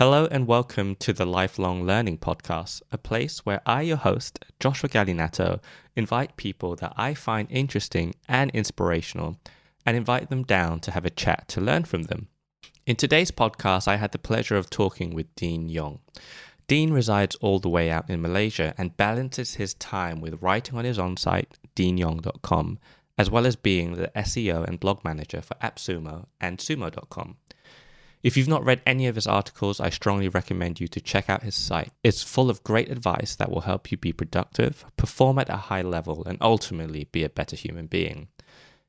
Hello and welcome to the Lifelong Learning Podcast, a place where I, your host, Joshua Gallinato, invite people that I find interesting and inspirational and invite them down to have a chat to learn from them. In today's podcast, I had the pleasure of talking with Dean Yong. Dean resides all the way out in Malaysia and balances his time with writing on his own site, deanyong.com, as well as being the SEO and blog manager for AppSumo and sumo.com. If you've not read any of his articles, I strongly recommend you to check out his site. It's full of great advice that will help you be productive, perform at a high level, and ultimately be a better human being.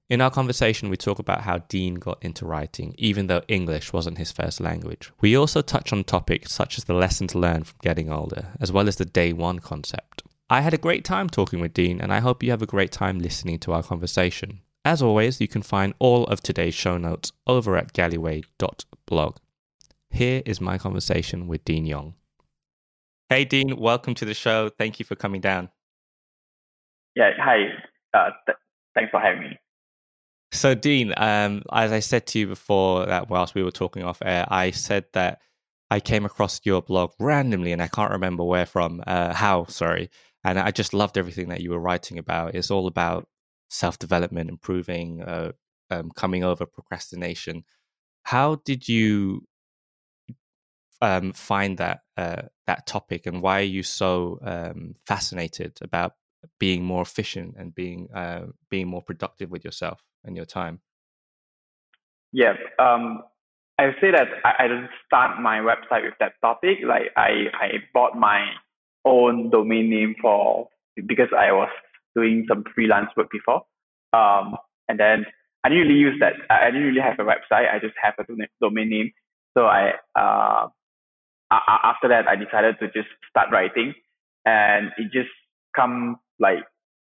In our conversation, we talk about how Dean got into writing, even though English wasn't his first language. We also touch on topics such as the lessons learned from getting older, as well as the day one concept. I had a great time talking with Dean, and I hope you have a great time listening to our conversation. As always, you can find all of today's show notes over at gallyway.blog. Here is my conversation with Dean Yong. Hey, Dean, welcome to the show. Thank you for coming down. Yeah, hi. Uh, th- thanks for having me. So, Dean, um, as I said to you before that whilst we were talking off air, I said that I came across your blog randomly and I can't remember where from, uh, how, sorry. And I just loved everything that you were writing about. It's all about self development, improving, uh, um, coming over procrastination. How did you um, find that uh, that topic, and why are you so um, fascinated about being more efficient and being uh, being more productive with yourself and your time? Yeah, um, I say that I, I didn't start my website with that topic. Like I, I bought my own domain name for because I was doing some freelance work before. Um, and then I didn't really use that. I didn't really have a website. I just have a domain name. So I, uh, after that, I decided to just start writing, and it just come like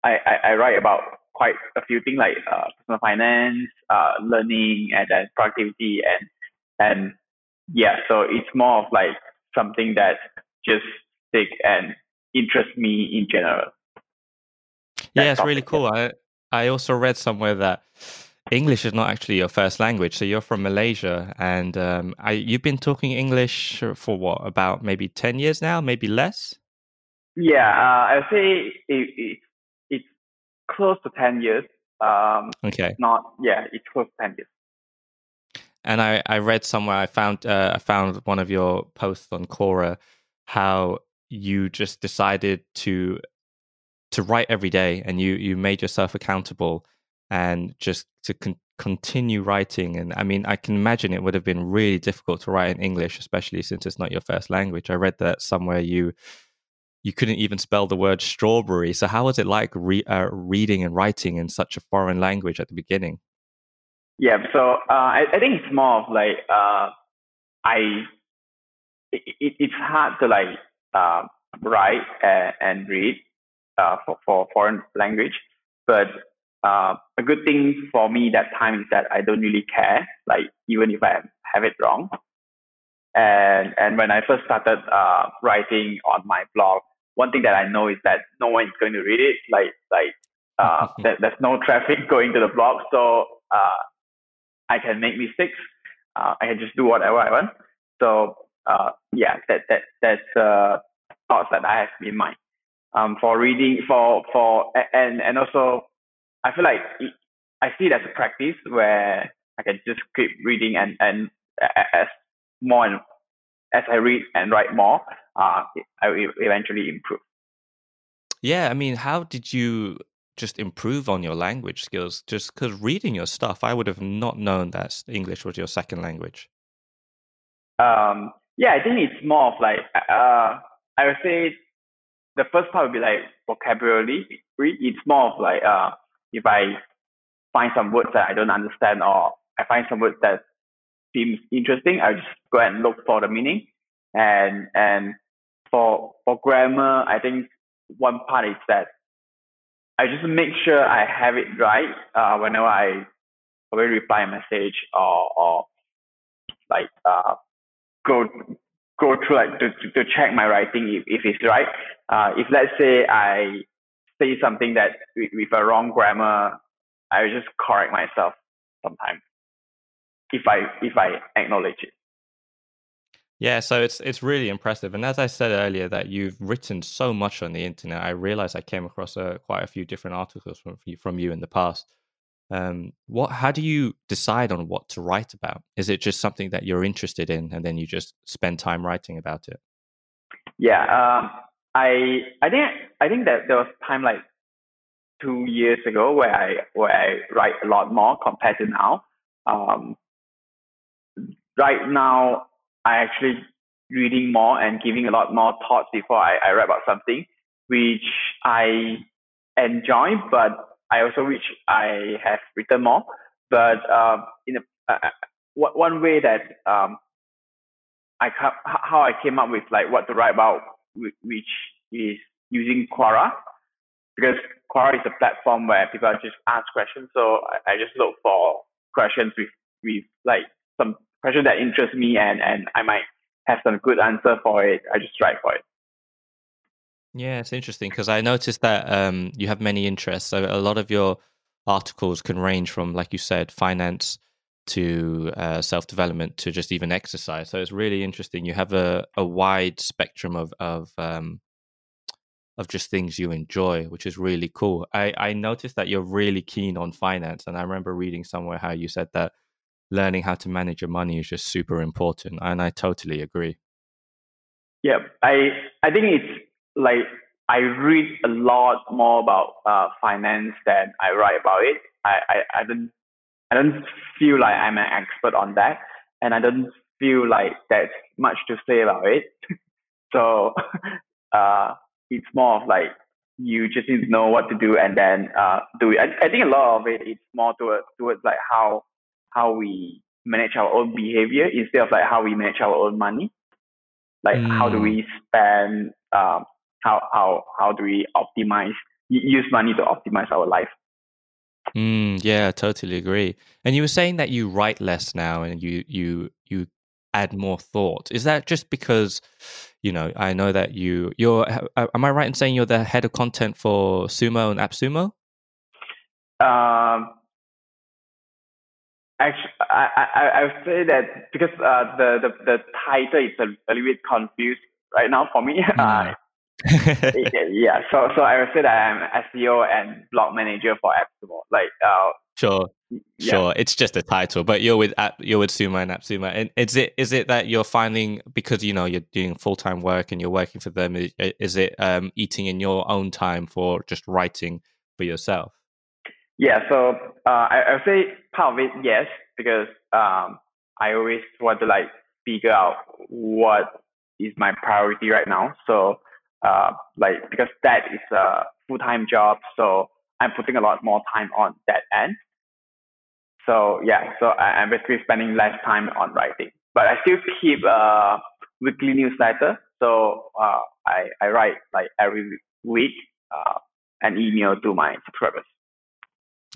I, I, I write about quite a few things like uh, personal finance, uh, learning, and then productivity, and and yeah. So it's more of like something that just stick and interest me in general yeah, it's really cool. I I also read somewhere that English is not actually your first language. So you're from Malaysia, and um, I, you've been talking English for what about maybe ten years now, maybe less. Yeah, uh, I would say it, it, it's close to ten years. Um, okay. Not yeah, it's close to ten years. And I, I read somewhere I found uh, I found one of your posts on Quora how you just decided to to write every day and you you made yourself accountable and just to con- continue writing. And i mean i can imagine it would have been really difficult to write in english especially since it's not your first language. I read that somewhere you you couldn't even spell the word strawberry. So how was it like re- uh, reading and writing in such a foreign language at the beginning? Yeah so uh, I, I, think it's more of like uh, i it, it's hard to like uh, write and, and read uh, for, for foreign language. But uh, a good thing for me that time is that I don't really care, like even if I have it wrong. And and when I first started uh, writing on my blog, one thing that I know is that no one is going to read it. Like like uh, there, there's no traffic going to the blog, so uh, I can make mistakes. Uh, I can just do whatever I want. So uh, yeah, that that that's uh, thoughts that I have in mind um, for reading for for and and also I feel like I see it as a practice where I can just keep reading and and as more and as I read and write more, uh, I will eventually improve. Yeah, I mean, how did you just improve on your language skills? Just because reading your stuff, I would have not known that English was your second language. Um, yeah, I think it's more of like uh, I would say the first part would be like vocabulary. It's more of like uh, if I find some words that I don't understand or I find some words that seems interesting, I just go and look for the meaning. And and for for grammar, I think one part is that I just make sure I have it right uh, whenever I reply a message or or like uh, go go through like to, to, to check my writing if, if it's right. Uh, if let's say I say something that with, with a wrong grammar, I will just correct myself sometimes if I if I acknowledge it. Yeah, so it's it's really impressive, and as I said earlier, that you've written so much on the internet. I realized I came across a, uh, quite a few different articles from from you in the past. Um, what? How do you decide on what to write about? Is it just something that you're interested in, and then you just spend time writing about it? Yeah, um, I I think I think that there was time like two years ago where I where I write a lot more compared to now. Um, right now, I actually reading more and giving a lot more thoughts before I, I write about something, which I enjoy, but I also wish I have written more. But um, in a, uh, uh one way that um, I how I came up with like what to write about, which is using Quora, because Quora is a platform where people just ask questions. So I, I just look for questions with with like some question that interests me and and I might have some good answer for it. I just write for it. Yeah, it's interesting because I noticed that um, you have many interests. So a lot of your articles can range from, like you said, finance to uh, self development to just even exercise. So it's really interesting. You have a, a wide spectrum of of um, of just things you enjoy, which is really cool. I, I noticed that you're really keen on finance, and I remember reading somewhere how you said that learning how to manage your money is just super important, and I totally agree. Yeah, I I think it's like I read a lot more about uh, finance than I write about it. I, I, I don't I don't feel like I'm an expert on that, and I don't feel like there's much to say about it. so uh, it's more of like you just need to know what to do and then uh, do it. I, I think a lot of it is more towards towards like how how we manage our own behavior instead of like how we manage our own money. Like mm. how do we mm. spend? Um, how how how do we optimize use money to optimize our life? Mm, yeah, totally agree. And you were saying that you write less now, and you you you add more thought. Is that just because you know? I know that you you're. Am I right in saying you're the head of content for Sumo and AppSumo? Um, Actually, I, I, I would say that because uh, the, the, the title is a, a little bit confused right now for me. Mm. Uh, yeah, so so I would say that I'm SEO and blog manager for AppSumo. Like, uh, sure, yeah. sure, it's just a title, but you're with you're with Sumo and AppSumo. And is it is it that you're finding because you know you're doing full time work and you're working for them? Is, is it um, eating in your own time for just writing for yourself? Yeah, so uh, I I would say part of it yes because um I always want to like figure out what is my priority right now. So uh like because that is a full time job, so I'm putting a lot more time on that end. So yeah, so I, I'm basically spending less time on writing, but I still keep a weekly newsletter. So uh, I I write like every week uh, an email to my subscribers.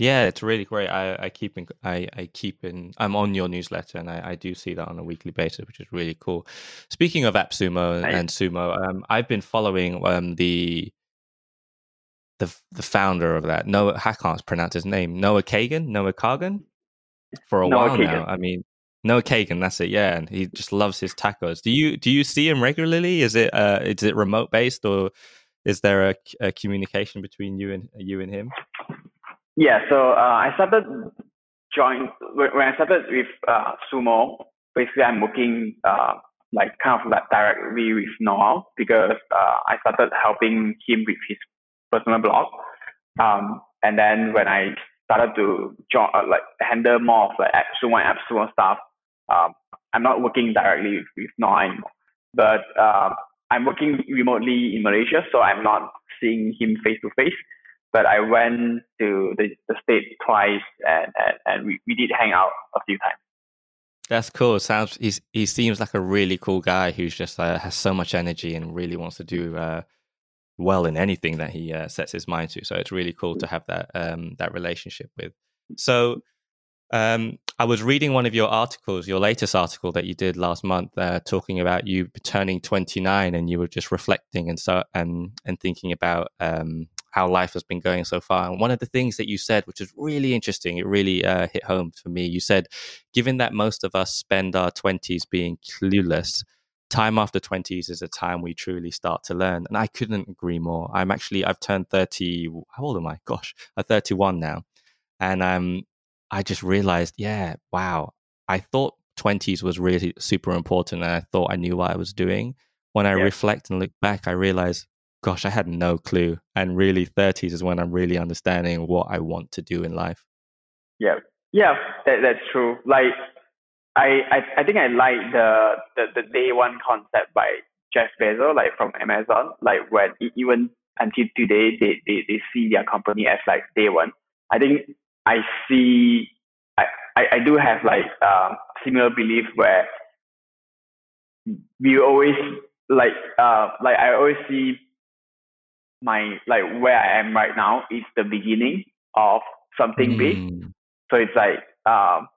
Yeah, it's really great. I, I keep in, I, I keep in, I'm on your newsletter and I, I do see that on a weekly basis, which is really cool. Speaking of AppSumo and, and Sumo, um, I've been following um, the the the founder of that. Noah, I can't pronounce his name. Noah Kagan, Noah Kagan, for a Noah while Kagan. now. I mean, Noah Kagan, that's it. Yeah, and he just loves his tacos. Do you do you see him regularly? Is it uh, is it remote based or is there a, a communication between you and you and him? Yeah, so uh, I started join when I started with uh, Sumo. Basically, I'm working uh, like kind of like directly with Noah because uh, I started helping him with his personal blog. Um, and then when I started to join, uh, like handle more of like Sumo and AppSumo stuff, um, I'm not working directly with, with Noah anymore. But uh, I'm working remotely in Malaysia, so I'm not seeing him face to face but I went to the, the state twice and, and, and we, we did hang out a few times. That's cool. Sounds he's, he seems like a really cool guy who's just uh, has so much energy and really wants to do uh, well in anything that he uh, sets his mind to. So it's really cool to have that um, that relationship with. So um, I was reading one of your articles, your latest article that you did last month, uh, talking about you turning 29, and you were just reflecting and so and and thinking about um, how life has been going so far. And one of the things that you said, which is really interesting, it really uh, hit home for me. You said, given that most of us spend our 20s being clueless, time after 20s is a time we truly start to learn. And I couldn't agree more. I'm actually, I've turned 30. How old am I? Gosh, I'm 31 now. And um, I just realized, yeah, wow. I thought 20s was really super important and I thought I knew what I was doing. When I yeah. reflect and look back, I realize, gosh, I had no clue. And really, 30s is when I'm really understanding what I want to do in life. Yeah, yeah, that, that's true. Like, I, I, I think I like the, the, the day one concept by Jeff Bezos, like from Amazon, like when even until today, they, they, they see their company as like day one. I think I see, I, I, I do have like uh, similar belief where we always like, uh, like I always see my, like where I am right now is the beginning of something mm. big. So it's like, um,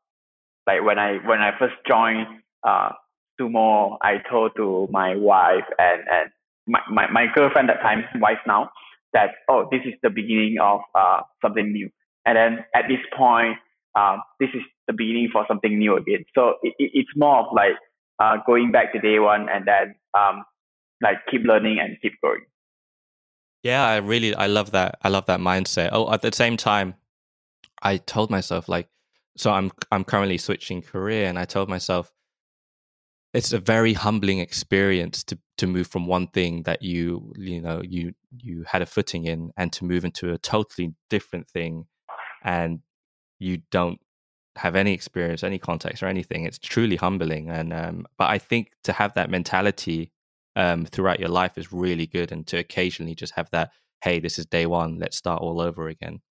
like when I when I first joined uh, sumo, I told to my wife and and my, my, my girlfriend at the time, wife now, that oh this is the beginning of uh, something new. And then at this point, uh, this is the beginning for something new again. So it, it, it's more of like uh, going back to day one and then um, like keep learning and keep growing. Yeah, I really I love that. I love that mindset. Oh, at the same time, I told myself like so I'm I'm currently switching career, and I told myself it's a very humbling experience to to move from one thing that you you know you you had a footing in, and to move into a totally different thing, and you don't have any experience, any context, or anything. It's truly humbling, and um, but I think to have that mentality um, throughout your life is really good, and to occasionally just have that, hey, this is day one, let's start all over again.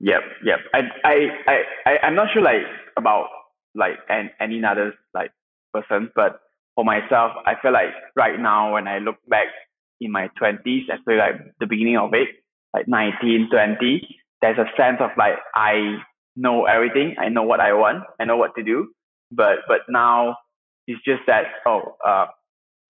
Yep, yep. I, I, I, I I'm not sure like about like and any other like person, but for myself, I feel like right now when I look back in my twenties, especially like the beginning of it, like 19, 20, there's a sense of like I know everything, I know what I want, I know what to do, but but now it's just that oh uh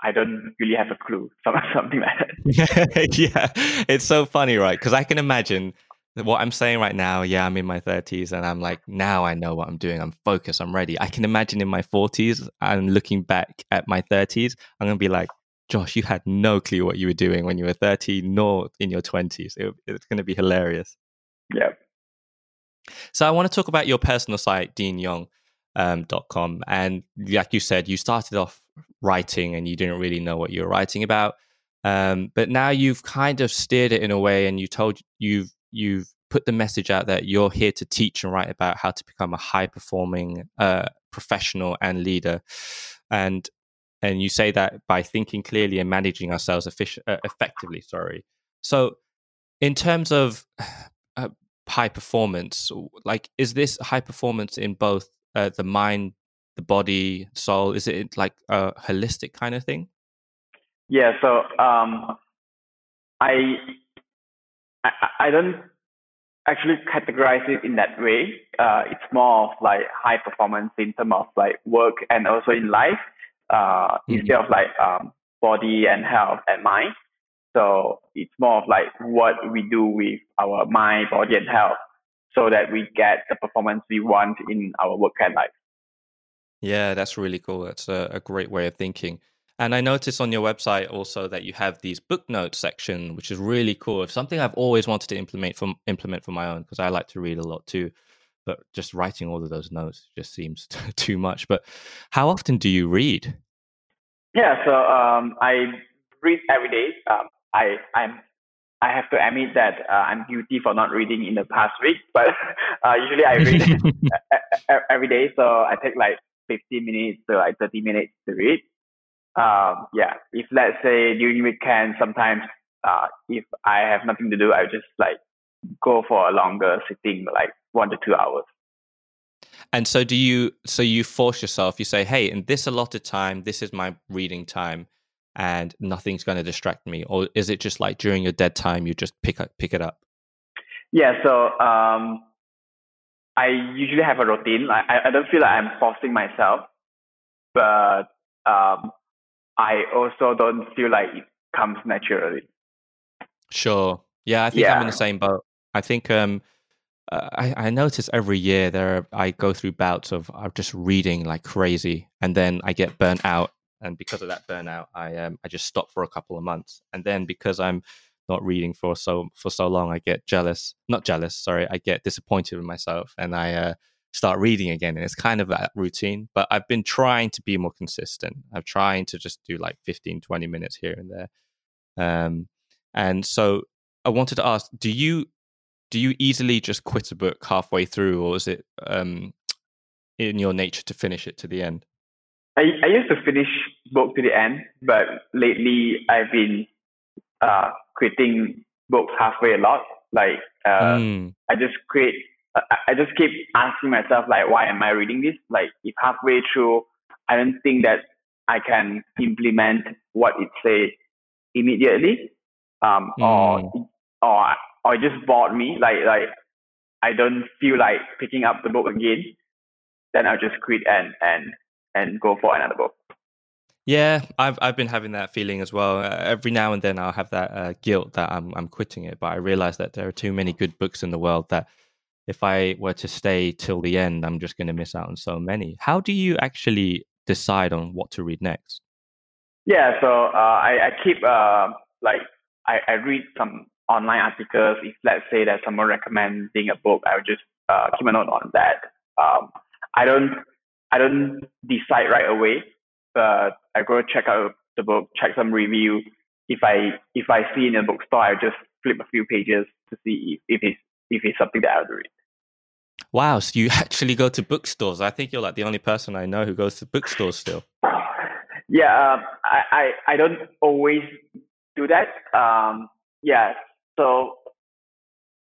I don't really have a clue, something like that. yeah, it's so funny, right? Because I can imagine what I'm saying right now, yeah, I'm in my 30s and I'm like, now I know what I'm doing. I'm focused. I'm ready. I can imagine in my 40s and looking back at my 30s, I'm going to be like, Josh, you had no clue what you were doing when you were 30, nor in your 20s. It, it's going to be hilarious. Yeah. So I want to talk about your personal site, deanyong.com. Um, and like you said, you started off writing and you didn't really know what you were writing about. Um, but now you've kind of steered it in a way and you told you've you've put the message out that you're here to teach and write about how to become a high performing uh, professional and leader and and you say that by thinking clearly and managing ourselves effic- uh, effectively sorry so in terms of uh, high performance like is this high performance in both uh, the mind the body soul is it like a holistic kind of thing yeah so um i I, I don't actually categorize it in that way. Uh, it's more of like high performance in terms of like work and also in life, uh, mm-hmm. instead of like um, body and health and mind. So it's more of like what we do with our mind, body, and health, so that we get the performance we want in our work and life. Yeah, that's really cool. That's a, a great way of thinking. And I noticed on your website also that you have these book notes section, which is really cool. It's something I've always wanted to implement from implement for my own because I like to read a lot too. But just writing all of those notes just seems too much. But how often do you read? Yeah, so um, I read every day. Um, I I'm I have to admit that uh, I'm guilty for not reading in the past week, but uh, usually I read every day. So I take like 15 minutes to like 30 minutes to read um, yeah, if let's say during weekend, sometimes uh, if I have nothing to do, I just like go for a longer sitting, like one to two hours. And so, do you? So you force yourself. You say, "Hey, in this allotted time, this is my reading time, and nothing's going to distract me." Or is it just like during your dead time, you just pick up, pick it up? Yeah. So um, I usually have a routine. I I don't feel like I'm forcing myself, but um, I also don't feel like it comes naturally. Sure. Yeah, I think yeah. I'm in the same boat. I think um, uh, I, I notice every year there are, I go through bouts of of just reading like crazy, and then I get burnt out, and because of that burnout, I um, I just stopped for a couple of months, and then because I'm not reading for so for so long, I get jealous. Not jealous, sorry. I get disappointed with myself, and I uh, start reading again. And it's kind of that routine. But I've been trying to be more consistent. I'm trying to just do like 15, 20 minutes here and there. Um, and so I wanted to ask: Do you do you easily just quit a book halfway through, or is it um, in your nature to finish it to the end? I, I used to finish book to the end, but lately I've been uh, quitting books halfway a lot. Like uh, mm. I just quit. I just keep asking myself like, why am I reading this? Like if halfway through, I don't think that I can implement what it says immediately, um, mm. or or or it just bored me. Like like I don't feel like picking up the book again. Then I'll just quit and and and go for another book. Yeah, I've I've been having that feeling as well. Uh, every now and then I'll have that uh, guilt that I'm I'm quitting it, but I realize that there are too many good books in the world that if I were to stay till the end, I'm just going to miss out on so many. How do you actually decide on what to read next? Yeah, so uh, I I keep uh, like I I read some online articles. If let's say that someone recommending a book, I will just uh, keep a note on that. Um, I don't I don't decide right away but I go check out the book, check some review. If I if I see in a bookstore, I just flip a few pages to see if, if it's if it's something that I would read. Wow, so you actually go to bookstores. I think you're like the only person I know who goes to bookstores still. Yeah, um, I, I I don't always do that. Um, yeah, so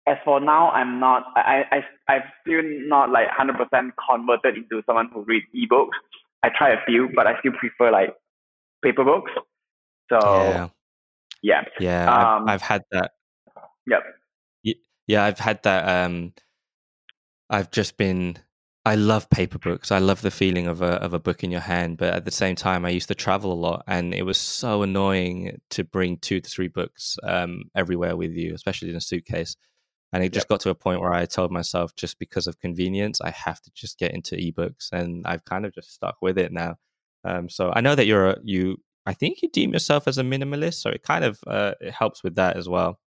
as for now, I'm not. I I I'm still not like hundred percent converted into someone who reads ebooks. I try a few, but I still prefer like paper books. So yeah, yeah, yeah um, I've, I've, had that. Yep. Yeah, I've had that. Um, I've just been. I love paper books. I love the feeling of a of a book in your hand, but at the same time, I used to travel a lot, and it was so annoying to bring two to three books um, everywhere with you, especially in a suitcase. And it just yep. got to a point where I told myself, just because of convenience, I have to just get into ebooks, and I've kind of just stuck with it now. Um, so I know that you're a, you. I think you deem yourself as a minimalist, so it kind of uh, it helps with that as well.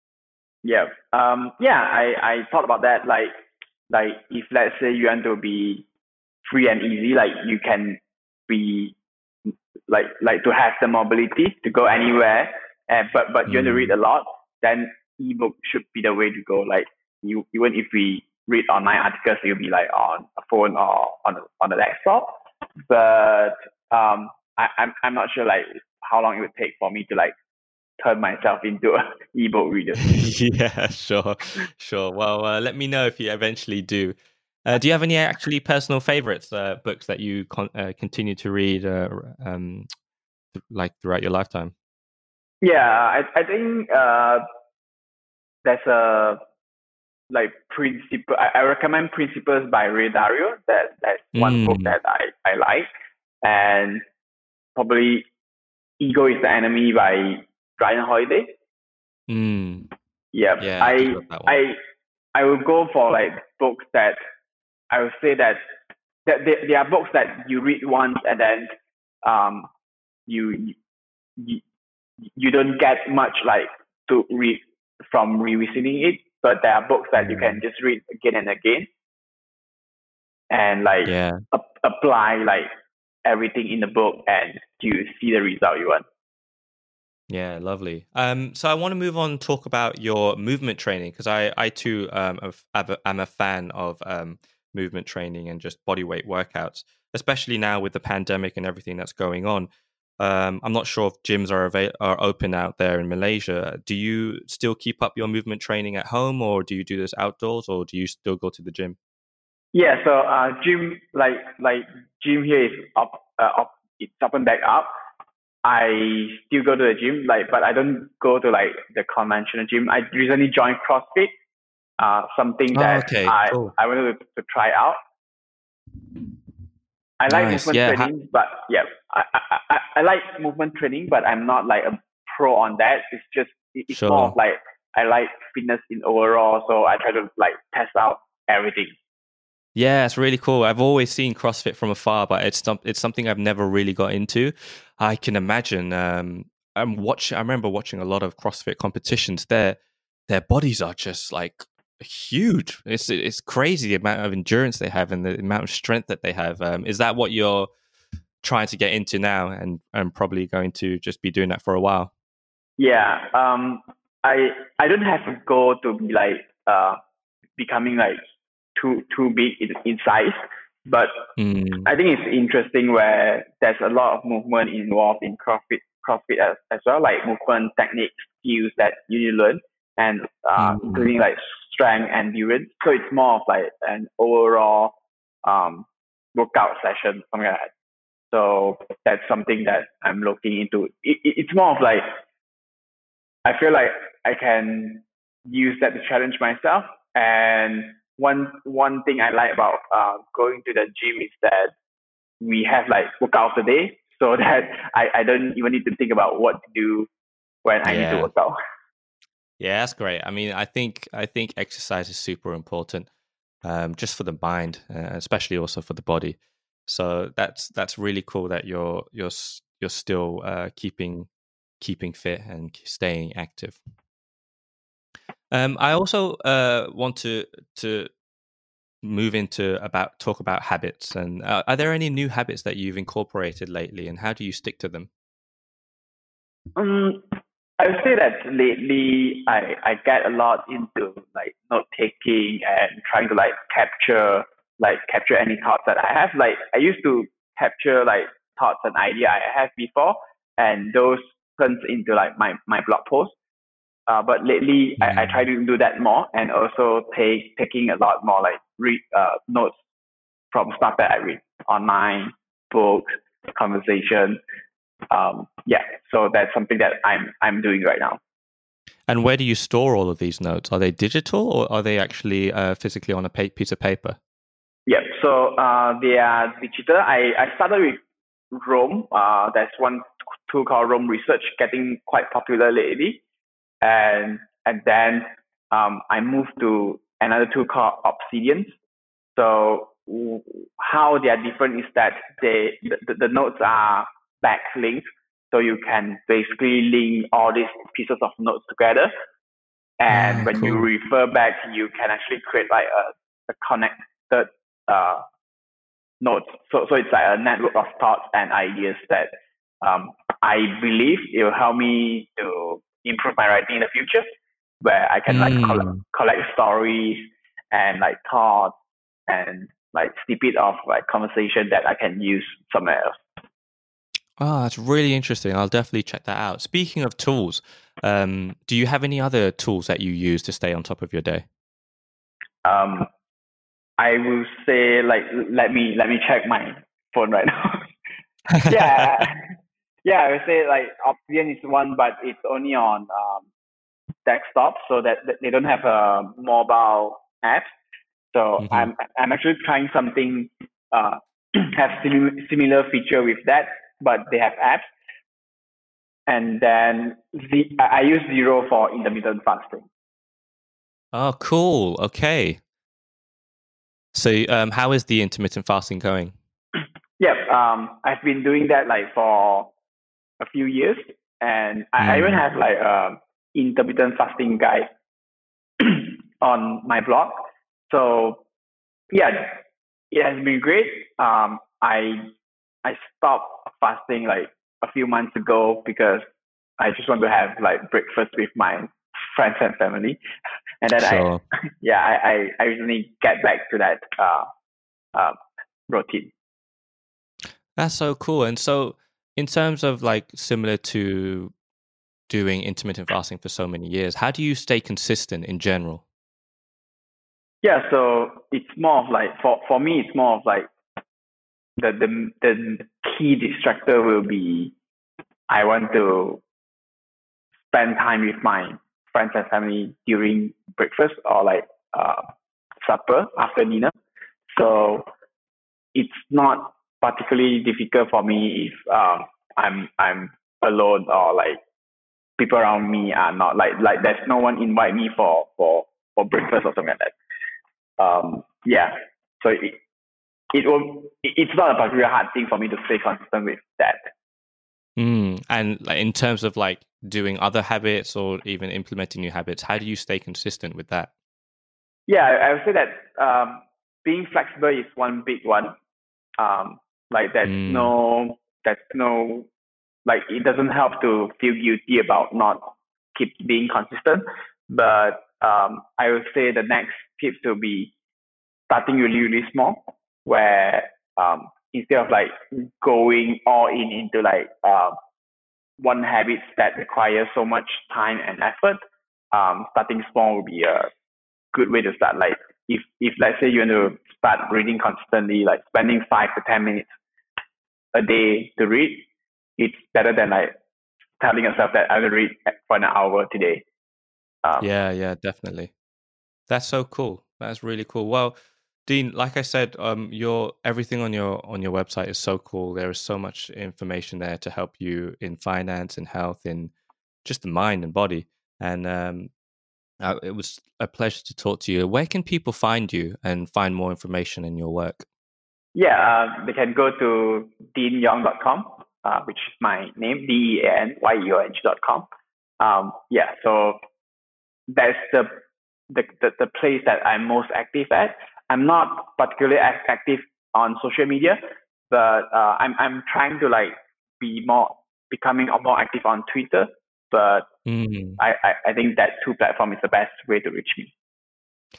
Yeah, um, yeah. I I thought about that. Like like if let's say you want to be free and easy, like you can be like like to have the mobility to go anywhere, and but but you mm. want to read a lot, then ebook should be the way to go. Like you, even if we read online articles, it'll be like on a phone or on a, on a desktop. But um, I, I'm I'm not sure like how long it would take for me to like turn myself into an ebook reader. yeah, sure, sure. Well, uh, let me know if you eventually do. Uh, do you have any actually personal favorites, uh, books that you con- uh, continue to read, uh, um, like throughout your lifetime? Yeah, I I think uh, there's a like principle. I, I recommend Principles by Ray Dalio. That that's one mm. book that I, I like, and probably Ego is the Enemy by Ryan Holiday. Mm. Yeah, yeah I I I will go for like books that I would say that that there, there are books that you read once and then um you you you don't get much like to read from revisiting it, but there are books that you can just read again and again, and like yeah. a- apply like everything in the book, and you see the result you want. Yeah, lovely. Um, so I want to move on talk about your movement training because I, I too um, am a fan of um, movement training and just body weight workouts, especially now with the pandemic and everything that's going on. Um, I'm not sure if gyms are avail- are open out there in Malaysia. Do you still keep up your movement training at home, or do you do this outdoors, or do you still go to the gym? Yeah, so uh, gym like like gym here is up uh, up it's up and back up. I still go to the gym, like, but I don't go to like the conventional gym. I recently joined CrossFit, uh, something oh, that okay, I cool. I wanted to, to try out. I like nice. movement yeah. training, but yeah, I, I, I, I, like movement training, but I'm not like a pro on that. It's just it's sure. more like I like fitness in overall, so I try to like test out everything. Yeah, it's really cool. I've always seen CrossFit from afar, but it's it's something I've never really got into. I can imagine. Um, I'm watching. I remember watching a lot of CrossFit competitions. Their their bodies are just like huge. It's it's crazy the amount of endurance they have and the amount of strength that they have. Um, is that what you're trying to get into now, and and probably going to just be doing that for a while? Yeah. Um. I I don't have a goal to be like uh becoming like too too big in, in size. But mm. I think it's interesting where there's a lot of movement involved in CrossFit, CrossFit as, as well, like movement techniques, skills that you need to learn, and uh, mm. including like strength and endurance. So it's more of like an overall um, workout session, something like that. So that's something that I'm looking into. It, it, it's more of like I feel like I can use that to challenge myself and one one thing I like about uh, going to the gym is that we have like workout of the day, so that I, I don't even need to think about what to do when I yeah. need to work out. Yeah, that's great. I mean, I think I think exercise is super important, um, just for the mind, uh, especially also for the body. So that's that's really cool that you're you're you're still uh, keeping keeping fit and staying active. Um, I also uh, want to to move into about talk about habits. And uh, are there any new habits that you've incorporated lately, and how do you stick to them? Um, I would say that lately I I get a lot into like note taking and trying to like capture like capture any thoughts that I have. Like I used to capture like thoughts and idea I have before, and those turns into like my my blog post. Uh, but lately, mm. I, I try to do that more and also take taking a lot more like read uh, notes from stuff that I read online, books, conversation. Um, yeah, so that's something that I'm I'm doing right now. And where do you store all of these notes? Are they digital or are they actually uh, physically on a pa- piece of paper? Yeah, so uh, they are digital. I, I started with Roam. Uh, there's one tool called Roam Research, getting quite popular lately and and then um, I moved to another tool called Obsidian. So how they are different is that they the, the notes are backlinked, so you can basically link all these pieces of notes together. And ah, when cool. you refer back, you can actually create like a, a connected uh, notes. So so it's like a network of thoughts and ideas that um, I believe it will help me to improve my writing in the future, where I can mm. like collect, collect stories and like thoughts and like snippet of like conversation that I can use somewhere else. Oh, that's really interesting. I'll definitely check that out. Speaking of tools, um, do you have any other tools that you use to stay on top of your day? Um, I will say like let me let me check my phone right now. yeah, yeah, I would say like Obsidian is one, but it's only on um, desktop, so that, they don't have a mobile app. So mm-hmm. I'm I'm actually trying something uh, have similar similar feature with that, but they have apps. And then the, I use Zero for intermittent fasting. Oh, cool. Okay. So, um, how is the intermittent fasting going? Yep. Um, I've been doing that like for a few years, and I, I even mm. have like a intermittent fasting guide on my blog. So yeah, it has been great. Um, I I stopped fasting like a few months ago because I just want to have like breakfast with my friends and family, and then sure. I yeah I, I I recently get back to that uh, uh, routine. That's so cool. And so in terms of like similar to doing intermittent fasting for so many years, how do you stay consistent in general? Yeah, so it's more of like for for me, it's more of like the the the key distractor will be I want to spend time with my friends and family during breakfast or like uh, supper after dinner. So it's not particularly difficult for me if um, I'm I'm alone or like people around me are not like like there's no one invite me for for for breakfast or something like that. Um, yeah, So it, it will, it's not a particularly hard thing for me to stay consistent with that. Mm, and like, in terms of like doing other habits or even implementing new habits, how do you stay consistent with that? Yeah, I would say that um, being flexible is one big one. Um, like there's mm. no, there's no, like it doesn't help to feel guilty about not keep being consistent. But um, I would say the next tip to be starting really, really small, where um, instead of like going all in into like uh, one habit that requires so much time and effort, um, starting small would be a good way to start. Like if if let's say you want to start reading consistently, like spending five to ten minutes a day to read, it's better than like telling yourself that I will read for an hour today. Um, yeah, yeah, definitely. That's so cool. That's really cool. Well, Dean, like I said, um, your everything on your on your website is so cool. There is so much information there to help you in finance and health, in just the mind and body. And um, uh, it was a pleasure to talk to you. Where can people find you and find more information in your work? Yeah, uh, they can go to deanyong.com, uh, which is my name, D E A N Y E O N G.com. Um, yeah, so that's the, the, the, the place that I'm most active at. I'm not particularly active on social media, but uh, I'm I'm trying to like be more becoming more active on Twitter. But mm. I, I, I think that two platform is the best way to reach me.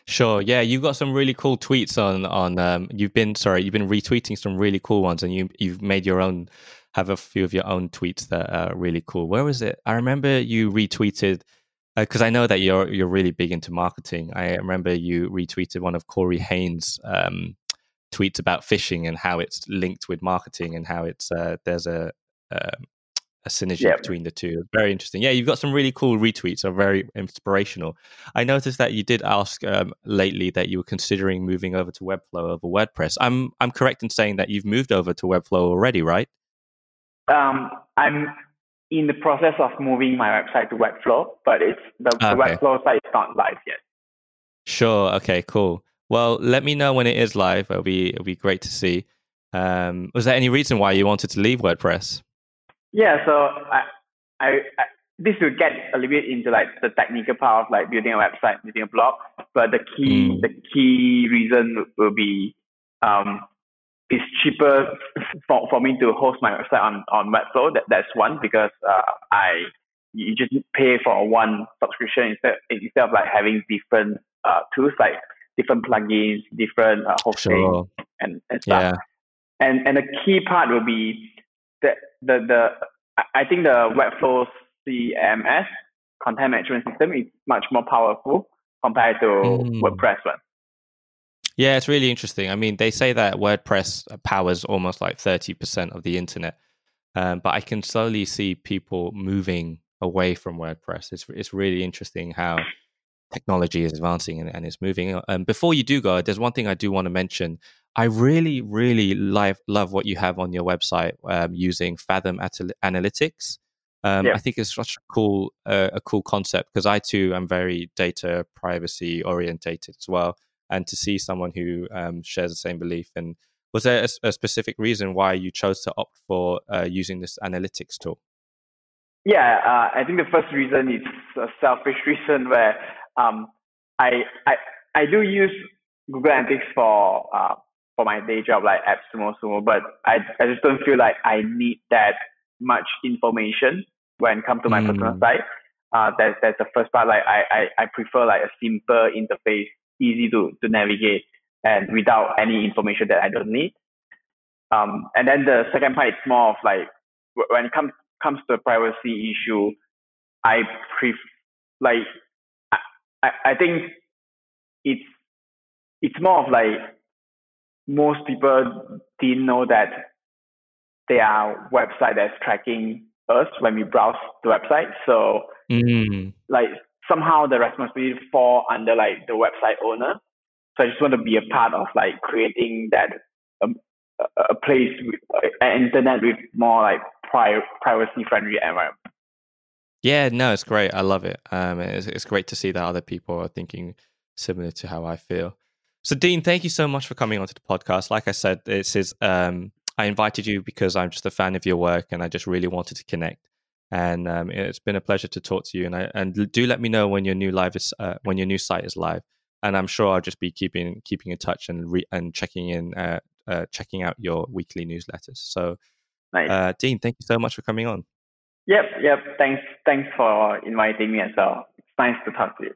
Sure. Yeah, you've got some really cool tweets on on. Um, you've been sorry, you've been retweeting some really cool ones, and you you've made your own. Have a few of your own tweets that are really cool. Where was it? I remember you retweeted because uh, I know that you're you're really big into marketing. I remember you retweeted one of Corey Haines' um, tweets about fishing and how it's linked with marketing and how it's uh, there's a um, a synergy yeah. between the two. Very interesting. Yeah, you've got some really cool retweets. Are very inspirational. I noticed that you did ask um, lately that you were considering moving over to Webflow over WordPress. I'm I'm correct in saying that you've moved over to Webflow already, right? Um, I'm in the process of moving my website to Webflow, but it's the, the. Webflow site is not live yet. Sure. Okay. Cool. Well, let me know when it is live. It'll be it'll be great to see. Um, was there any reason why you wanted to leave WordPress? Yeah. So I, I, I this will get a little bit into like the technical part of like building a website, building a blog. But the key mm. the key reason will be um, it's cheaper for, for me to host my website on, on Webflow. That, that's one because uh, I you just pay for one subscription instead instead of like having different uh, tools like different plugins, different uh, hosting sure. and, and stuff. Yeah. And and the key part will be that the the I think the Webflow CMS content management system is much more powerful compared to mm. WordPress one. Yeah, it's really interesting. I mean, they say that WordPress powers almost like 30% of the internet, um, but I can slowly see people moving away from WordPress. It's, it's really interesting how technology is advancing and, and it's moving. Um, before you do go, there's one thing I do want to mention. I really, really love, love what you have on your website um, using Fathom Analytics. Um, yeah. I think it's such a cool, uh, a cool concept because I too am very data privacy orientated as well and to see someone who um, shares the same belief. And was there a, a, specific reason why you chose to opt for uh, using this analytics tool? Yeah, uh, I think the first reason is a selfish reason where um, I, I I do use Google Analytics for uh, for my day job like AppSumo, but I, I just don't feel like I need that much information when it comes to my mm. personal site. Uh, that's that's the first part. Like I, I, I prefer like a simple interface easy to, to navigate and without any information that I don't need. Um, and then the second part is more of like when it comes comes to the privacy issue, I pref like I, I think it's it's more of like most people didn't know that there are website that's tracking us when we browse the website. So mm. like somehow the responsibility fall under like the website owner. So I just want to be a part of like creating that um, a place, with, uh, an internet with more like pri- privacy friendly environment. Yeah, no, it's great. I love it. Um, it's, it's great to see that other people are thinking similar to how I feel. So, Dean, thank you so much for coming onto the podcast. Like I said, this is um, I invited you because I'm just a fan of your work, and I just really wanted to connect. And um, it's been a pleasure to talk to you. And I, and do let me know when your new live is uh, when your new site is live. And I'm sure I'll just be keeping keeping in touch and re- and checking in, uh, uh, checking out your weekly newsletters. So, nice. Uh, Dean, thank you so much for coming on. Yep, yep. Thanks, thanks for inviting me as well. It's nice to talk to you.